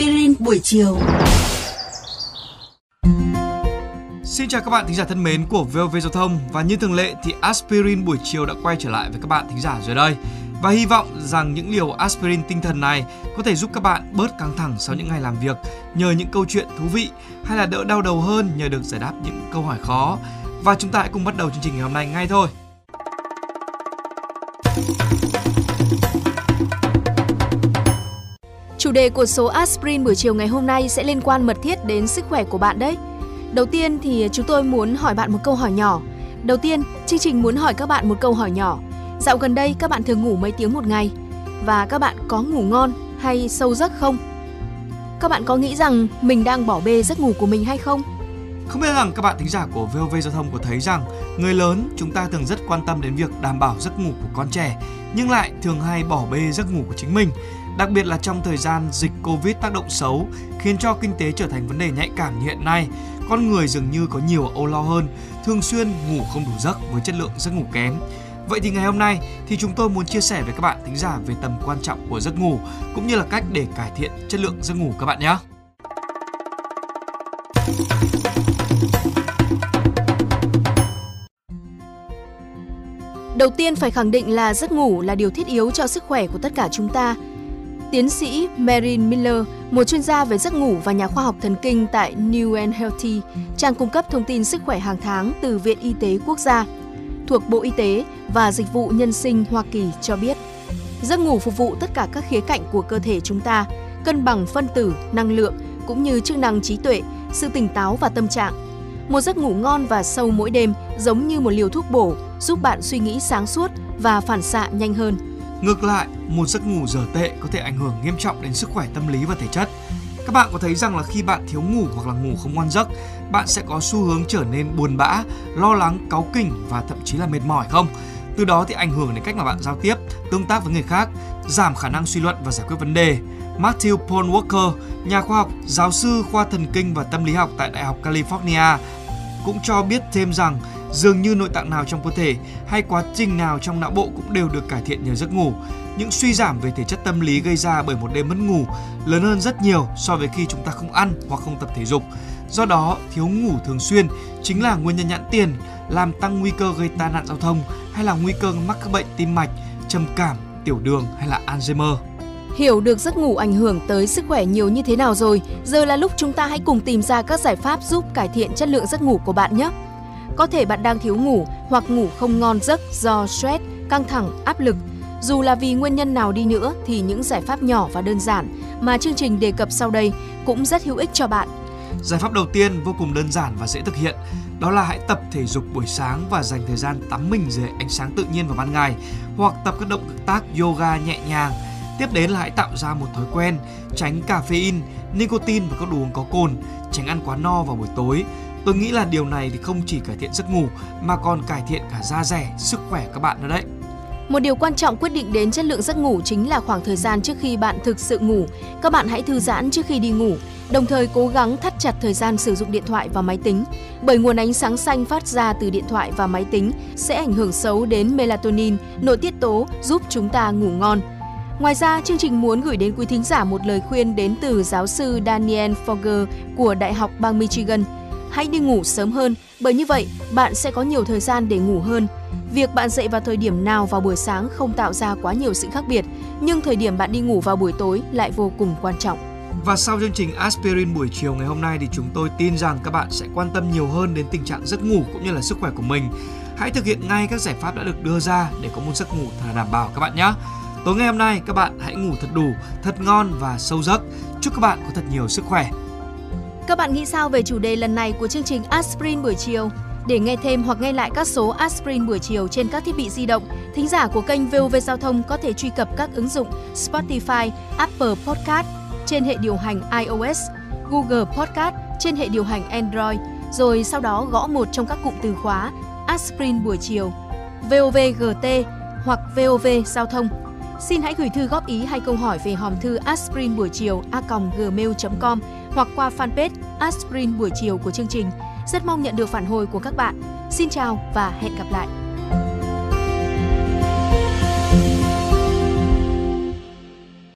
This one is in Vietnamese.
aspirin buổi chiều. Xin chào các bạn thính giả thân mến của VOV Giao thông và như thường lệ thì aspirin buổi chiều đã quay trở lại với các bạn thính giả rồi đây. Và hy vọng rằng những liều aspirin tinh thần này có thể giúp các bạn bớt căng thẳng sau những ngày làm việc, nhờ những câu chuyện thú vị hay là đỡ đau đầu hơn nhờ được giải đáp những câu hỏi khó. Và chúng ta hãy cùng bắt đầu chương trình ngày hôm nay ngay thôi. Chủ đề của số aspirin buổi chiều ngày hôm nay sẽ liên quan mật thiết đến sức khỏe của bạn đấy. Đầu tiên thì chúng tôi muốn hỏi bạn một câu hỏi nhỏ. Đầu tiên, chương trình muốn hỏi các bạn một câu hỏi nhỏ. Dạo gần đây các bạn thường ngủ mấy tiếng một ngày? Và các bạn có ngủ ngon hay sâu giấc không? Các bạn có nghĩ rằng mình đang bỏ bê giấc ngủ của mình hay không? Không biết rằng các bạn thính giả của VOV Giao thông có thấy rằng người lớn chúng ta thường rất quan tâm đến việc đảm bảo giấc ngủ của con trẻ nhưng lại thường hay bỏ bê giấc ngủ của chính mình. Đặc biệt là trong thời gian dịch Covid tác động xấu khiến cho kinh tế trở thành vấn đề nhạy cảm như hiện nay, con người dường như có nhiều âu lo hơn, thường xuyên ngủ không đủ giấc với chất lượng giấc ngủ kém. Vậy thì ngày hôm nay thì chúng tôi muốn chia sẻ với các bạn thính giả về tầm quan trọng của giấc ngủ cũng như là cách để cải thiện chất lượng giấc ngủ các bạn nhé. Đầu tiên phải khẳng định là giấc ngủ là điều thiết yếu cho sức khỏe của tất cả chúng ta. Tiến sĩ Marin Miller, một chuyên gia về giấc ngủ và nhà khoa học thần kinh tại New and Healthy, trang cung cấp thông tin sức khỏe hàng tháng từ Viện Y tế Quốc gia, thuộc Bộ Y tế và Dịch vụ Nhân sinh Hoa Kỳ cho biết, giấc ngủ phục vụ tất cả các khía cạnh của cơ thể chúng ta, cân bằng phân tử, năng lượng cũng như chức năng trí tuệ, sự tỉnh táo và tâm trạng. Một giấc ngủ ngon và sâu mỗi đêm giống như một liều thuốc bổ, giúp bạn suy nghĩ sáng suốt và phản xạ nhanh hơn. Ngược lại, một giấc ngủ dở tệ có thể ảnh hưởng nghiêm trọng đến sức khỏe tâm lý và thể chất. Các bạn có thấy rằng là khi bạn thiếu ngủ hoặc là ngủ không ngon giấc, bạn sẽ có xu hướng trở nên buồn bã, lo lắng, cáu kỉnh và thậm chí là mệt mỏi không? Từ đó thì ảnh hưởng đến cách mà bạn giao tiếp, tương tác với người khác, giảm khả năng suy luận và giải quyết vấn đề. Matthew Paul Walker, nhà khoa học, giáo sư khoa thần kinh và tâm lý học tại Đại học California, cũng cho biết thêm rằng dường như nội tạng nào trong cơ thể hay quá trình nào trong não bộ cũng đều được cải thiện nhờ giấc ngủ. Những suy giảm về thể chất tâm lý gây ra bởi một đêm mất ngủ lớn hơn rất nhiều so với khi chúng ta không ăn hoặc không tập thể dục. Do đó, thiếu ngủ thường xuyên chính là nguyên nhân nhãn tiền làm tăng nguy cơ gây tai nạn giao thông hay là nguy cơ mắc các bệnh tim mạch, trầm cảm, tiểu đường hay là Alzheimer. Hiểu được giấc ngủ ảnh hưởng tới sức khỏe nhiều như thế nào rồi, giờ là lúc chúng ta hãy cùng tìm ra các giải pháp giúp cải thiện chất lượng giấc ngủ của bạn nhé. Có thể bạn đang thiếu ngủ hoặc ngủ không ngon giấc do stress, căng thẳng, áp lực. Dù là vì nguyên nhân nào đi nữa thì những giải pháp nhỏ và đơn giản mà chương trình đề cập sau đây cũng rất hữu ích cho bạn. Giải pháp đầu tiên vô cùng đơn giản và dễ thực hiện, đó là hãy tập thể dục buổi sáng và dành thời gian tắm mình dưới ánh sáng tự nhiên vào ban ngày hoặc tập các động tác yoga nhẹ nhàng. Tiếp đến là hãy tạo ra một thói quen tránh caffeine, nicotine và các đồ uống có cồn, tránh ăn quá no vào buổi tối. Tôi nghĩ là điều này thì không chỉ cải thiện giấc ngủ mà còn cải thiện cả da rẻ, sức khỏe các bạn nữa đấy. Một điều quan trọng quyết định đến chất lượng giấc ngủ chính là khoảng thời gian trước khi bạn thực sự ngủ. Các bạn hãy thư giãn trước khi đi ngủ, đồng thời cố gắng thắt chặt thời gian sử dụng điện thoại và máy tính, bởi nguồn ánh sáng xanh phát ra từ điện thoại và máy tính sẽ ảnh hưởng xấu đến melatonin, nội tiết tố giúp chúng ta ngủ ngon. Ngoài ra, chương trình muốn gửi đến quý thính giả một lời khuyên đến từ giáo sư Daniel foger của Đại học bang Michigan. Hãy đi ngủ sớm hơn, bởi như vậy bạn sẽ có nhiều thời gian để ngủ hơn. Việc bạn dậy vào thời điểm nào vào buổi sáng không tạo ra quá nhiều sự khác biệt, nhưng thời điểm bạn đi ngủ vào buổi tối lại vô cùng quan trọng. Và sau chương trình Aspirin buổi chiều ngày hôm nay thì chúng tôi tin rằng các bạn sẽ quan tâm nhiều hơn đến tình trạng giấc ngủ cũng như là sức khỏe của mình. Hãy thực hiện ngay các giải pháp đã được đưa ra để có một giấc ngủ thật đảm bảo các bạn nhé. Tối ngày hôm nay các bạn hãy ngủ thật đủ, thật ngon và sâu giấc. Chúc các bạn có thật nhiều sức khỏe. Các bạn nghĩ sao về chủ đề lần này của chương trình Aspirin buổi chiều? Để nghe thêm hoặc nghe lại các số Aspirin buổi chiều trên các thiết bị di động, thính giả của kênh VOV Giao thông có thể truy cập các ứng dụng Spotify, Apple Podcast trên hệ điều hành iOS, Google Podcast trên hệ điều hành Android, rồi sau đó gõ một trong các cụm từ khóa Aspirin buổi chiều, VOVGT hoặc VOV Giao thông. Xin hãy gửi thư góp ý hay câu hỏi về hòm thư aspirin buổi chiều a.gmail.com hoặc qua fanpage Aspirin buổi chiều của chương trình. Rất mong nhận được phản hồi của các bạn. Xin chào và hẹn gặp lại!